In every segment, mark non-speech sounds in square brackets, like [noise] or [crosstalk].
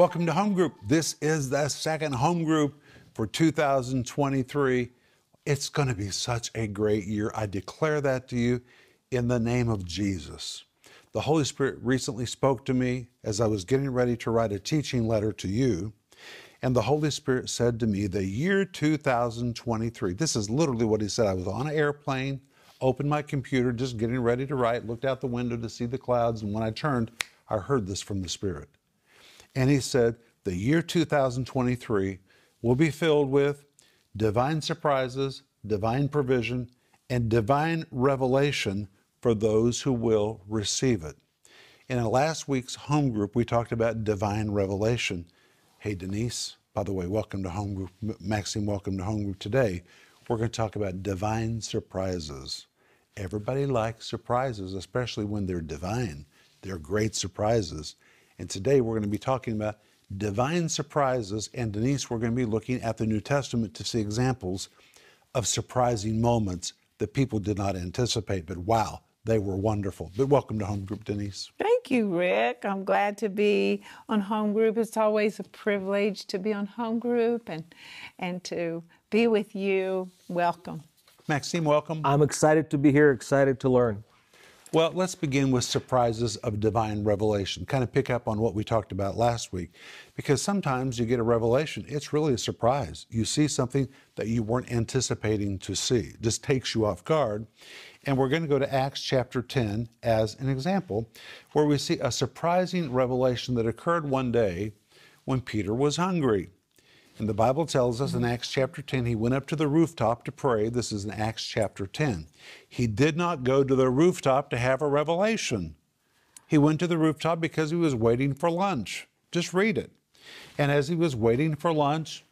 Welcome to Home Group. This is the second home group for 2023. It's going to be such a great year. I declare that to you in the name of Jesus. The Holy Spirit recently spoke to me as I was getting ready to write a teaching letter to you. And the Holy Spirit said to me, the year 2023, this is literally what He said. I was on an airplane, opened my computer, just getting ready to write, looked out the window to see the clouds, and when I turned, I heard this from the Spirit. And He said, the year 2023 will be filled with divine surprises, divine provision, and divine revelation for those who will receive it. In last week's home group, we talked about divine revelation. Hey, Denise, by the way, welcome to home group. Maxine, welcome to home group today. We're going to talk about divine surprises. Everybody likes surprises, especially when they're divine. They're great surprises. And today we're going to be talking about divine surprises. And Denise, we're going to be looking at the New Testament to see examples of surprising moments that people did not anticipate. But wow, they were wonderful. But welcome to Home Group, Denise. Thank you, Rick. I'm glad to be on Home Group. It's always a privilege to be on Home Group and and to be with you. Welcome. Maxime, welcome. I'm excited to be here, excited to learn. Well, let's begin with surprises of divine revelation. Kind of pick up on what we talked about last week. Because sometimes you get a revelation, it's really a surprise. You see something that you weren't anticipating to see, it just takes you off guard. And we're going to go to Acts chapter 10 as an example, where we see a surprising revelation that occurred one day when Peter was hungry. And the Bible tells us in Acts chapter 10, he went up to the rooftop to pray. This is in Acts chapter 10. He did not go to the rooftop to have a revelation. He went to the rooftop because he was waiting for lunch. Just read it. And as he was waiting for lunch,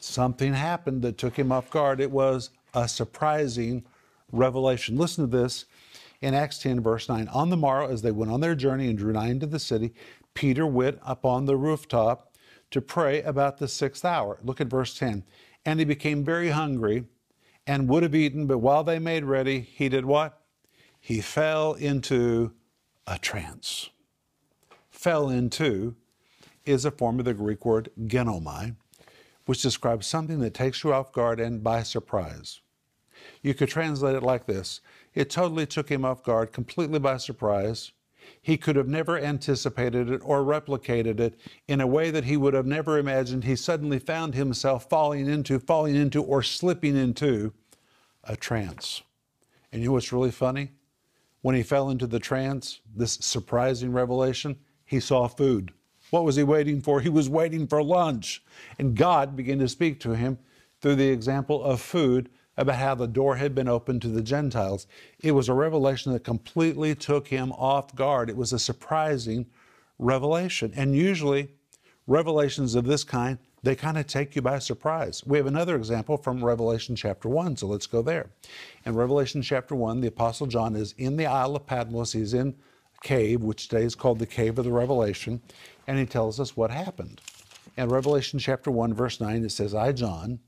something happened that took him off guard. It was a surprising revelation. Listen to this in Acts 10, verse 9. On the morrow, as they went on their journey and drew nigh into the city, Peter went up on the rooftop to pray about the sixth hour. Look at verse 10. And he became very hungry and would have eaten, but while they made ready, he did what? He fell into a trance. Fell into is a form of the Greek word ginomai, which describes something that takes you off guard and by surprise. You could translate it like this It totally took him off guard, completely by surprise. He could have never anticipated it or replicated it in a way that he would have never imagined. He suddenly found himself falling into, falling into, or slipping into a trance. And you know what's really funny? When he fell into the trance, this surprising revelation, he saw food. What was he waiting for? He was waiting for lunch. And God began to speak to him through the example of food about how the door had been opened to the Gentiles. It was a revelation that completely took him off guard. It was a surprising revelation. And usually, revelations of this kind, they kind of take you by surprise. We have another example from Revelation chapter 1, so let's go there. In Revelation chapter 1, the Apostle John is in the Isle of Patmos. He's in a cave, which today is called the Cave of the Revelation, and he tells us what happened. In Revelation chapter 1, verse 9, it says, I, John,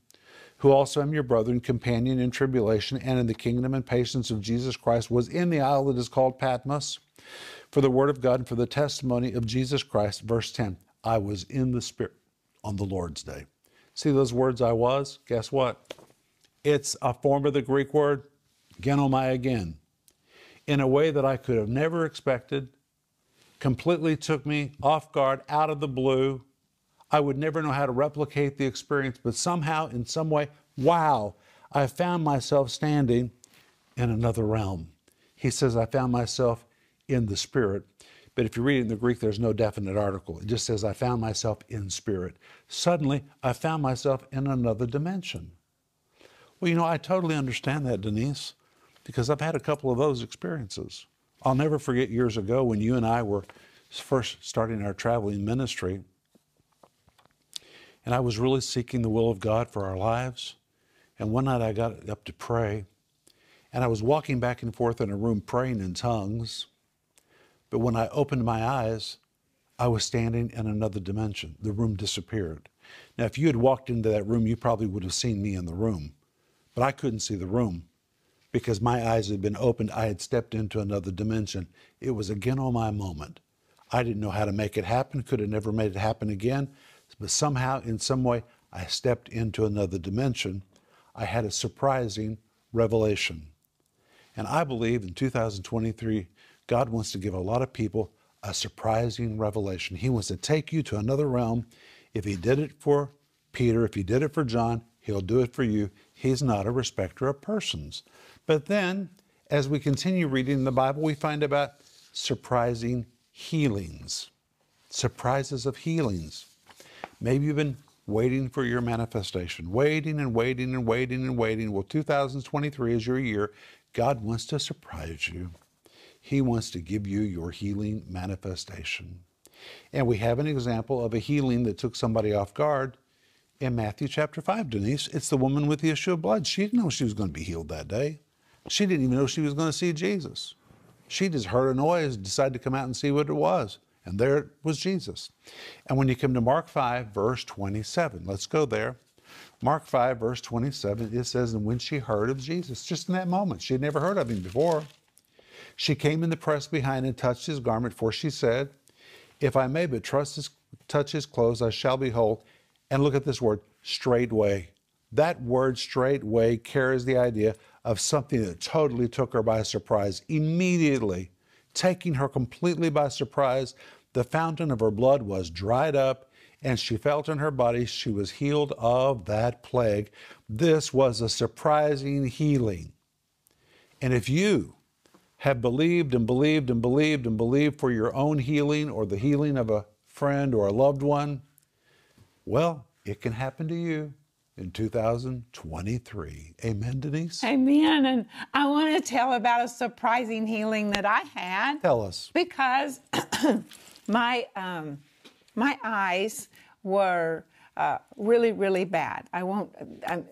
who also am your brother and companion in tribulation and in the kingdom and patience of Jesus Christ, was in the isle that is called Patmos for the word of God and for the testimony of Jesus Christ. Verse 10 I was in the Spirit on the Lord's day. See those words I was? Guess what? It's a form of the Greek word genomai again, in a way that I could have never expected, completely took me off guard, out of the blue, I would never know how to replicate the experience, but somehow, in some way, wow, I found myself standing in another realm. He says, I found myself in the Spirit. But if you read it in the Greek, there's no definite article. It just says, I found myself in spirit. Suddenly, I found myself in another dimension. Well, you know, I totally understand that, Denise, because I've had a couple of those experiences. I'll never forget years ago when you and I were first starting our traveling ministry and I was really seeking the will of God for our lives. And one night I got up to pray, and I was walking back and forth in a room praying in tongues. But when I opened my eyes, I was standing in another dimension. The room disappeared. Now, if you had walked into that room, you probably would have seen me in the room. But I couldn't see the room because my eyes had been opened. I had stepped into another dimension. It was a ginomai moment. I didn't know how to make it happen, could have never made it happen again. But somehow, in some way, I stepped into another dimension. I had a surprising revelation. And I believe in 2023, God wants to give a lot of people a surprising revelation. He wants to take you to another realm. If He did it for Peter, if He did it for John, He'll do it for you. He's not a respecter of persons. But then, as we continue reading the Bible, we find about surprising healings, surprises of healings. Maybe you've been waiting for your manifestation, waiting and waiting and waiting and waiting. Well, 2023 is your year. God wants to surprise you. He wants to give you your healing manifestation. And we have an example of a healing that took somebody off guard in Matthew chapter 5, Denise. It's the woman with the issue of blood. She didn't know she was going to be healed that day. She didn't even know she was going to see Jesus. She just heard a noise, decided to come out and see what it was. And there was Jesus. And when you come to Mark 5, verse 27, let's go there. Mark 5, verse 27, it says, And when she heard of Jesus, just in that moment, she had never heard of him before, she came in the press behind and touched his garment, for she said, If I may but his, touch his clothes, I shall be whole. And look at this word, straightway. That word straightway carries the idea of something that totally took her by surprise. Immediately, taking her completely by surprise, the fountain of her blood was dried up, and she felt in her body she was healed of that plague. This was a surprising healing. And if you have believed and believed and believed and believed for your own healing or the healing of a friend or a loved one, well, it can happen to you in 2023. Amen, Denise? Amen. And I want to tell about a surprising healing that I had. Tell us. Because [clears throat] my um, my eyes were uh, really, really bad. I won't. I,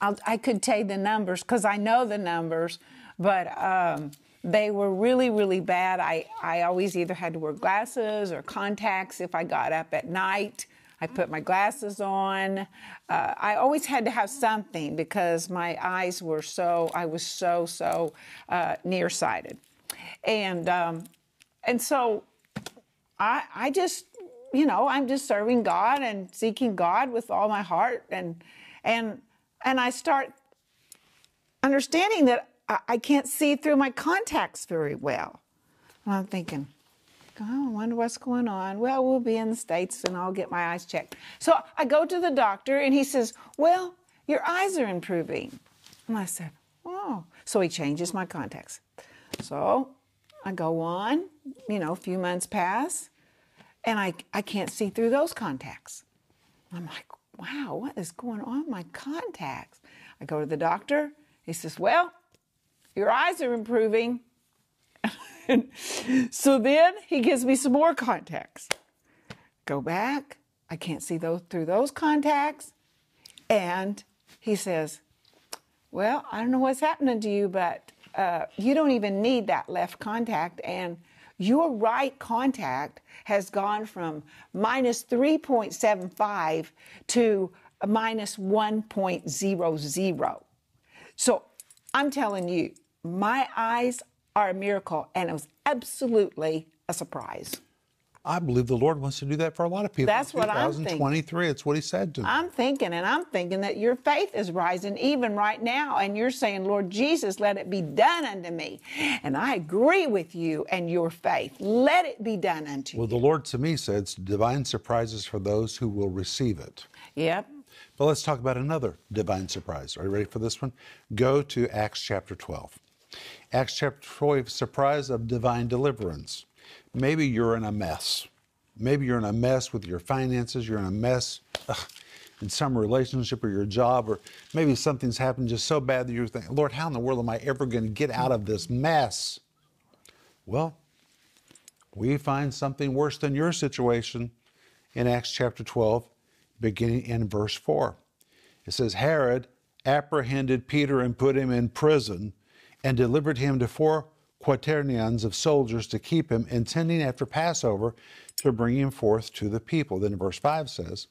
I'll, i could tell you the numbers because I know the numbers, but um, they were really, really bad. I I always either had to wear glasses or contacts if I got up at night. I put my glasses on. Uh, I always had to have something because my eyes were so, I was so, so uh, nearsighted. And, um, and so I, I just, you know, I'm just serving God and seeking God with all my heart. And, and, and I start understanding that I, I can't see through my contacts very well. And I'm thinking, oh, I wonder what's going on. Well, we'll be in the States and I'll get my eyes checked. So I go to the doctor and he says, Well, your eyes are improving. And I said, Oh. So he changes my contacts. So I go on, you know, a few months pass, and I, I can't see through those contacts. I'm like, wow, what is going on my contacts? I go to the doctor. He says, Well, your eyes are improving. [laughs] so then he gives me some more contacts. Go back. I can't see those through those contacts. And he says, Well, I don't know what's happening to you, but uh, you don't even need that left contact. And your right contact has gone from minus 3.75 to minus 1.00. So I'm telling you, my eyes are a miracle, and it was absolutely a surprise. I believe the Lord wants to do that for a lot of people. That's what I'm thinking. 2023, it's what He said to me. I'm thinking, and I'm thinking that your faith is rising even right now, and you're saying, Lord Jesus, let it be done unto me. And I agree with you and your faith. Let it be done unto well, you. Well, the Lord to me says divine surprises for those who will receive it. Yep. But let's talk about another divine surprise. Are you ready for this one? Go to Acts chapter 12. Acts chapter 12, surprise of divine deliverance. Maybe you're in a mess. Maybe you're in a mess with your finances, you're in a mess ugh, in some relationship or your job, or maybe something's happened just so bad that you're thinking, Lord, how in the world am I ever going to get out of this mess? Well, we find something worse than your situation in Acts chapter 12, beginning in verse 4. It says, Herod apprehended Peter and put him in prison and delivered him to four quaternions of soldiers to keep him, intending after Passover to bring him forth to the people. Then verse 5 says,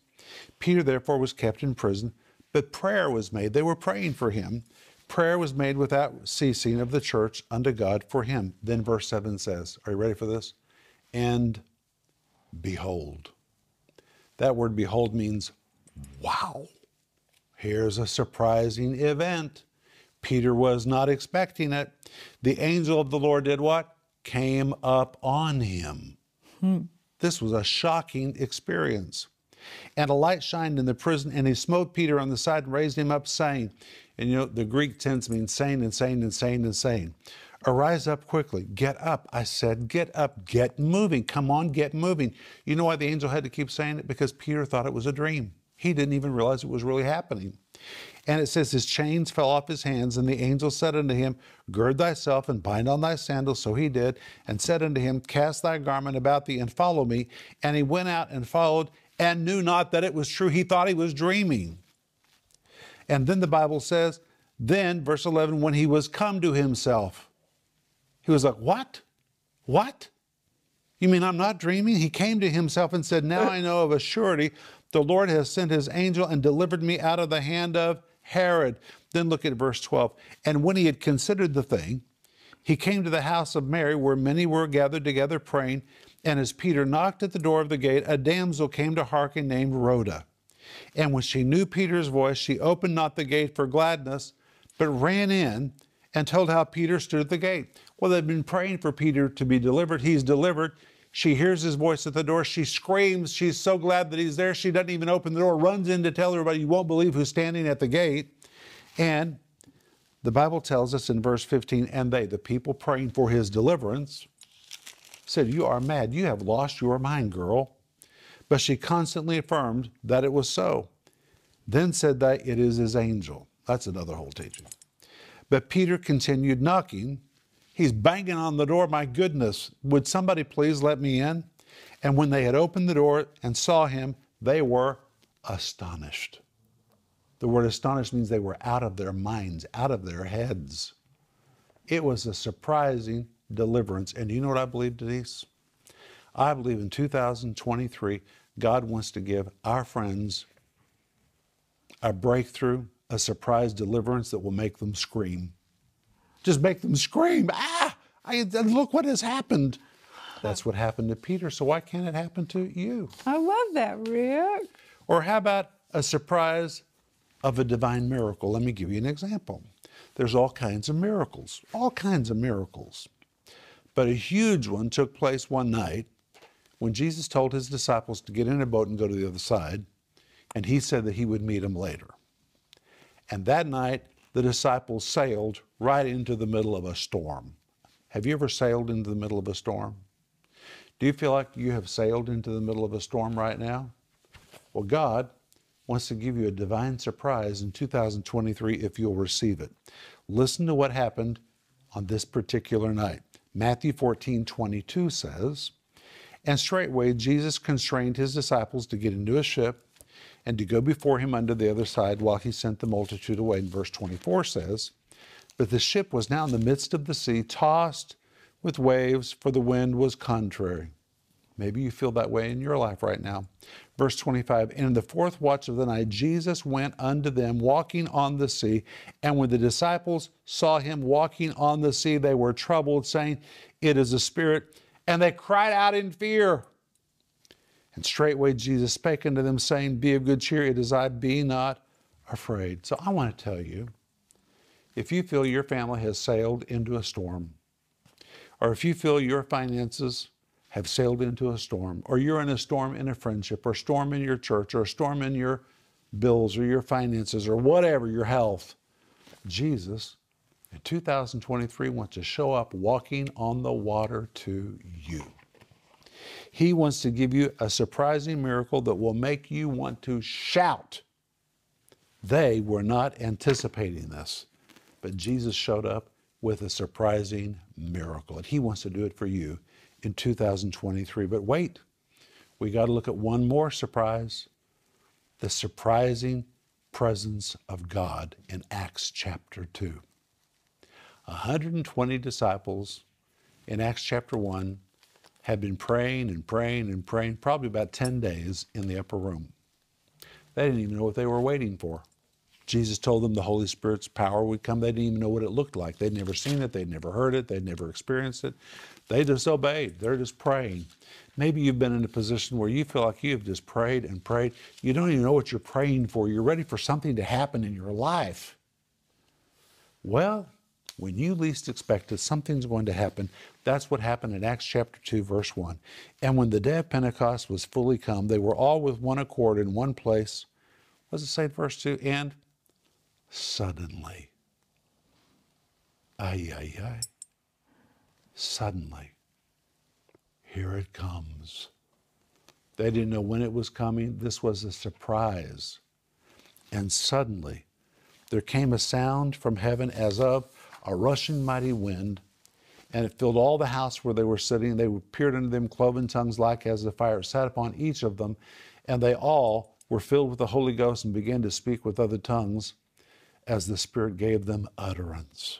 Peter therefore was kept in prison, but prayer was made. They were praying for him. Prayer was made without ceasing of the church unto God for him. Then verse 7 says, Are you ready for this? And behold. That word behold means wow. Here's a surprising event. Peter was not expecting it. The angel of the Lord did what? Came up on him. Hmm. This was a shocking experience. And a light shined in the prison, and he smote Peter on the side and raised him up, saying, and you know, the Greek tense means saying and saying and saying and saying. Arise up quickly. Get up. I said, get up. Get moving. Come on, get moving. You know why the angel had to keep saying it? Because Peter thought it was a dream. He didn't even realize it was really happening. And it says, His chains fell off his hands, and the angel said unto him, Gird thyself and bind on thy sandals. So he did, and said unto him, Cast thy garment about thee and follow me. And he went out and followed, and knew not that it was true. He thought he was dreaming. And then the Bible says, Then, verse 11, when he was come to himself, he was like, What? What? You mean I'm not dreaming? He came to himself and said, Now I know of a surety the Lord has sent his angel and delivered me out of the hand of Herod. Then look at verse 12. And when he had considered the thing, he came to the house of Mary, where many were gathered together praying. And as Peter knocked at the door of the gate, a damsel came to hearken named Rhoda. And when she knew Peter's voice, she opened not the gate for gladness, but ran in and told how Peter stood at the gate. Well, they've been praying for Peter to be delivered. He's delivered. She hears his voice at the door. She screams. She's so glad that he's there. She doesn't even open the door, runs in to tell everybody, You won't believe who's standing at the gate. And the Bible tells us in verse 15, and they, the people praying for his deliverance, said, You are mad. You have lost your mind, girl. But she constantly affirmed that it was so. Then said they, It is his angel. That's another whole teaching. But Peter continued knocking. He's banging on the door. My goodness, would somebody please let me in? And when they had opened the door and saw him, they were astonished. The word astonished means they were out of their minds, out of their heads. It was a surprising deliverance. And you know what I believe, Denise? I believe in 2023, God wants to give our friends a breakthrough, a surprise deliverance that will make them scream just make them scream, ah, I, look what has happened. That's what happened to Peter, so why can't it happen to you? I love that, Rick. Or how about a surprise of a divine miracle? Let me give you an example. There's all kinds of miracles, all kinds of miracles. But a huge one took place one night when Jesus told his disciples to get in a boat and go to the other side, and he said that he would meet them later. And that night, the disciples sailed right into the middle of a storm. Have you ever sailed into the middle of a storm? Do you feel like you have sailed into the middle of a storm right now? Well, God wants to give you a divine surprise in 2023 if you'll receive it. Listen to what happened on this particular night. Matthew 14 22 says, And straightway Jesus constrained his disciples to get into a ship and to go before him unto the other side while he sent the multitude away. And verse 24 says, But the ship was now in the midst of the sea, tossed with waves, for the wind was contrary. Maybe you feel that way in your life right now. Verse 25, and in the fourth watch of the night, Jesus went unto them walking on the sea. And when the disciples saw him walking on the sea, they were troubled, saying, It is a spirit. And they cried out in fear. And straightway Jesus spake unto them, saying, Be of good cheer, it is I, be not afraid. So I want to tell you if you feel your family has sailed into a storm, or if you feel your finances have sailed into a storm, or you're in a storm in a friendship, or a storm in your church, or a storm in your bills, or your finances, or whatever, your health, Jesus in 2023 wants to show up walking on the water to you. He wants to give you a surprising miracle that will make you want to shout. They were not anticipating this, but Jesus showed up with a surprising miracle, and He wants to do it for you in 2023. But wait, we got to look at one more surprise the surprising presence of God in Acts chapter 2. 120 disciples in Acts chapter 1 had been praying and praying and praying, probably about 10 days in the upper room. They didn't even know what they were waiting for. Jesus told them the Holy Spirit's power would come. They didn't even know what it looked like. They'd never seen it, they'd never heard it, they'd never experienced it. They just obeyed. They're just praying. Maybe you've been in a position where you feel like you have just prayed and prayed. You don't even know what you're praying for. You're ready for something to happen in your life. Well, when you least expect it, something's going to happen. That's what happened in Acts chapter 2, verse 1. And when the day of Pentecost was fully come, they were all with one accord in one place. What does it say verse 2? And suddenly, ay, ay, ay, suddenly, here it comes. They didn't know when it was coming. This was a surprise. And suddenly, there came a sound from heaven as of a rushing mighty wind, and it filled all the house where they were sitting. They appeared unto them cloven tongues like as the fire, sat upon each of them, and they all were filled with the Holy Ghost and began to speak with other tongues as the Spirit gave them utterance.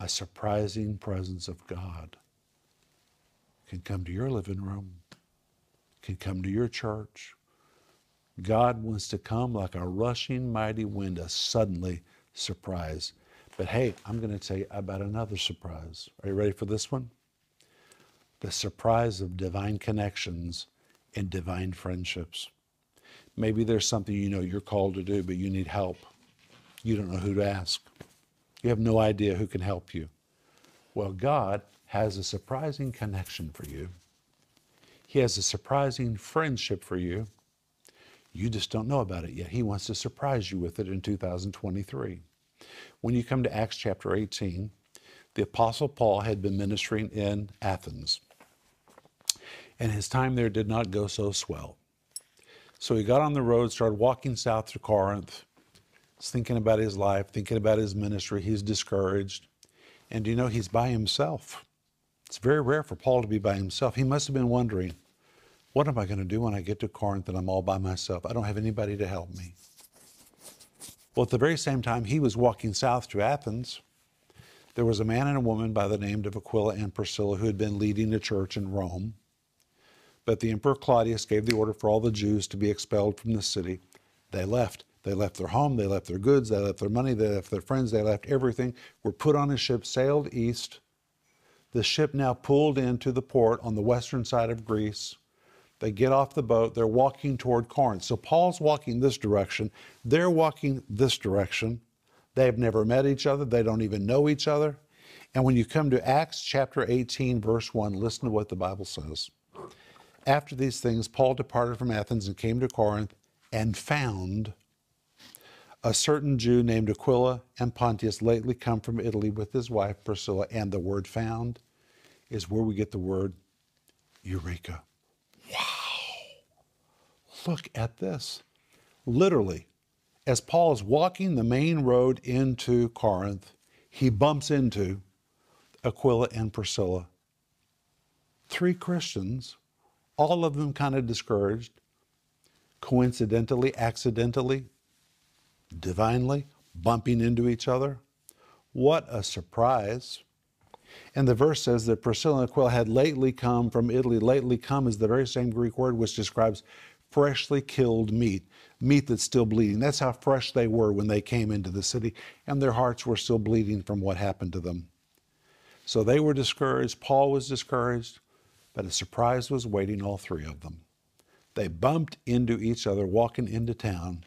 A surprising presence of God can come to your living room, can come to your church. God wants to come like a rushing mighty wind, a suddenly surprise. But hey, I'm going to tell you about another surprise. Are you ready for this one? The surprise of divine connections and divine friendships. Maybe there's something you know you're called to do, but you need help. You don't know who to ask. You have no idea who can help you. Well, God has a surprising connection for you. He has a surprising friendship for you. You just don't know about it yet. He wants to surprise you with it in 2023. When you come to Acts chapter 18, the Apostle Paul had been ministering in Athens, and his time there did not go so swell. So he got on the road, started walking south to Corinth. He's thinking about his life, thinking about his ministry. He's discouraged. And you know, he's by himself. It's very rare for Paul to be by himself. He must have been wondering, what am I going to do when I get to Corinth and I'm all by myself? I don't have anybody to help me. Well, at the very same time he was walking south to Athens, there was a man and a woman by the name of Aquila and Priscilla who had been leading a church in Rome. But the Emperor Claudius gave the order for all the Jews to be expelled from the city. They left. They left their home, they left their goods, they left their money, they left their friends, they left everything, were put on a ship, sailed east. The ship now pulled into the port on the western side of Greece. They get off the boat, they're walking toward Corinth. So Paul's walking this direction, they're walking this direction. They've never met each other, they don't even know each other. And when you come to Acts chapter 18, verse 1, listen to what the Bible says. After these things, Paul departed from Athens and came to Corinth and found a certain Jew named Aquila and Pontus, lately come from Italy with his wife Priscilla. And the word found is where we get the word eureka. Wow! Look at this. Literally, as Paul is walking the main road into Corinth, he bumps into Aquila and Priscilla. Three Christians, all of them kind of discouraged, coincidentally, accidentally, divinely, bumping into each other. What a surprise. And the verse says that Priscilla and Aquila had lately come from Italy. Lately come is the very same Greek word which describes freshly killed meat, meat that's still bleeding. That's how fresh they were when they came into the city, and their hearts were still bleeding from what happened to them. So they were discouraged. Paul was discouraged, but a surprise was waiting all three of them. They bumped into each other walking into town.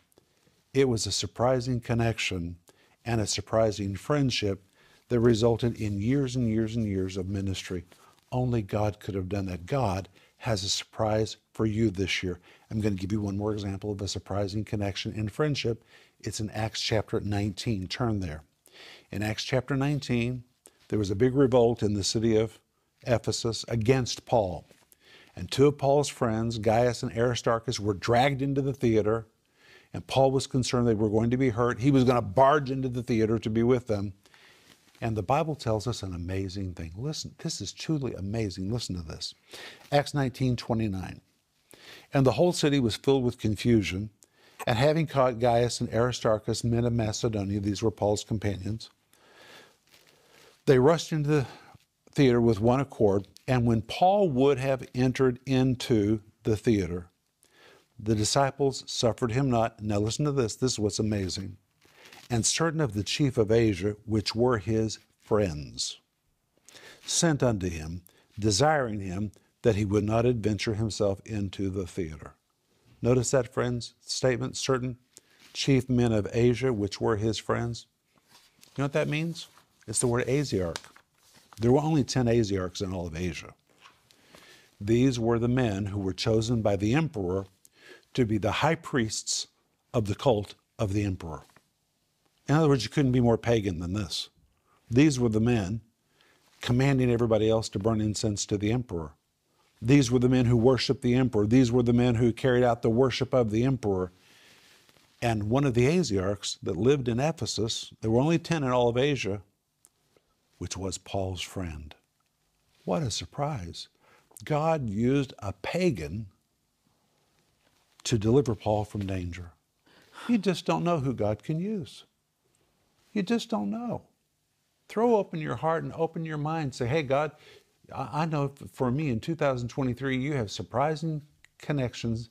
It was a surprising connection and a surprising friendship that resulted in years and years and years of ministry. Only God could have done that. God has a surprise for you this year. I'm going to give you one more example of a surprising connection in friendship. It's in Acts chapter 19. Turn there. In Acts chapter 19, there was a big revolt in the city of Ephesus against Paul. And two of Paul's friends, Gaius and Aristarchus, were dragged into the theater. And Paul was concerned they were going to be hurt. He was going to barge into the theater to be with them. And the Bible tells us an amazing thing. Listen, this is truly amazing. Listen to this. Acts 19 29. And the whole city was filled with confusion. And having caught Gaius and Aristarchus, men of Macedonia, these were Paul's companions, they rushed into the theater with one accord. And when Paul would have entered into the theater, the disciples suffered him not. Now, listen to this. This is what's amazing and certain of the chief of Asia, which were his friends, sent unto him, desiring him that he would not adventure himself into the theater. Notice that, friends, statement certain chief men of Asia, which were his friends. You know what that means? It's the word Asiarch. There were only 10 Asiarchs in all of Asia. These were the men who were chosen by the emperor to be the high priests of the cult of the emperor. In other words, you couldn't be more pagan than this. These were the men commanding everybody else to burn incense to the emperor. These were the men who worshiped the emperor. These were the men who carried out the worship of the emperor. And one of the Asiarchs that lived in Ephesus, there were only 10 in all of Asia, which was Paul's friend. What a surprise. God used a pagan to deliver Paul from danger. You just don't know who God can use. You just don't know. Throw open your heart and open your mind. Say, hey, God, I know for me in 2023, you have surprising connections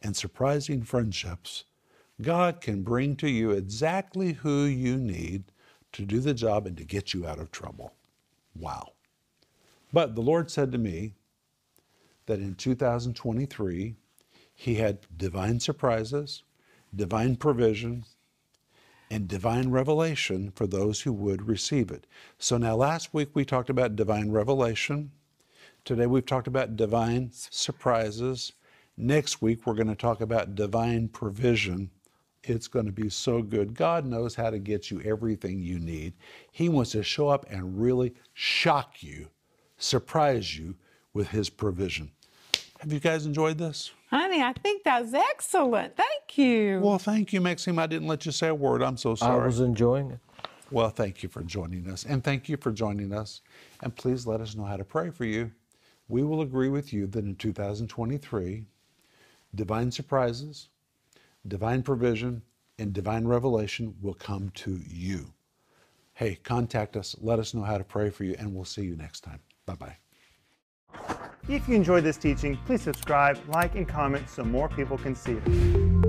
and surprising friendships. God can bring to you exactly who you need to do the job and to get you out of trouble. Wow. But the Lord said to me that in 2023, He had divine surprises, divine provision, and divine revelation for those who would receive it. So now last week we talked about divine revelation. Today we've talked about divine surprises. Next week we're going to talk about divine provision. It's going to be so good. God knows how to get you everything you need. He wants to show up and really shock you, surprise you with His provision. Have you guys enjoyed this? Honey, I think that was excellent. Thank you. Well, thank you, Maxime. I didn't let you say a word. I'm so sorry. I was enjoying it. Well, thank you for joining us. And thank you for joining us. And please let us know how to pray for you. We will agree with you that in 2023, divine surprises, divine provision, and divine revelation will come to you. Hey, contact us. Let us know how to pray for you, and we'll see you next time. Bye bye. If you enjoyed this teaching, please subscribe, like, and comment so more people can see it.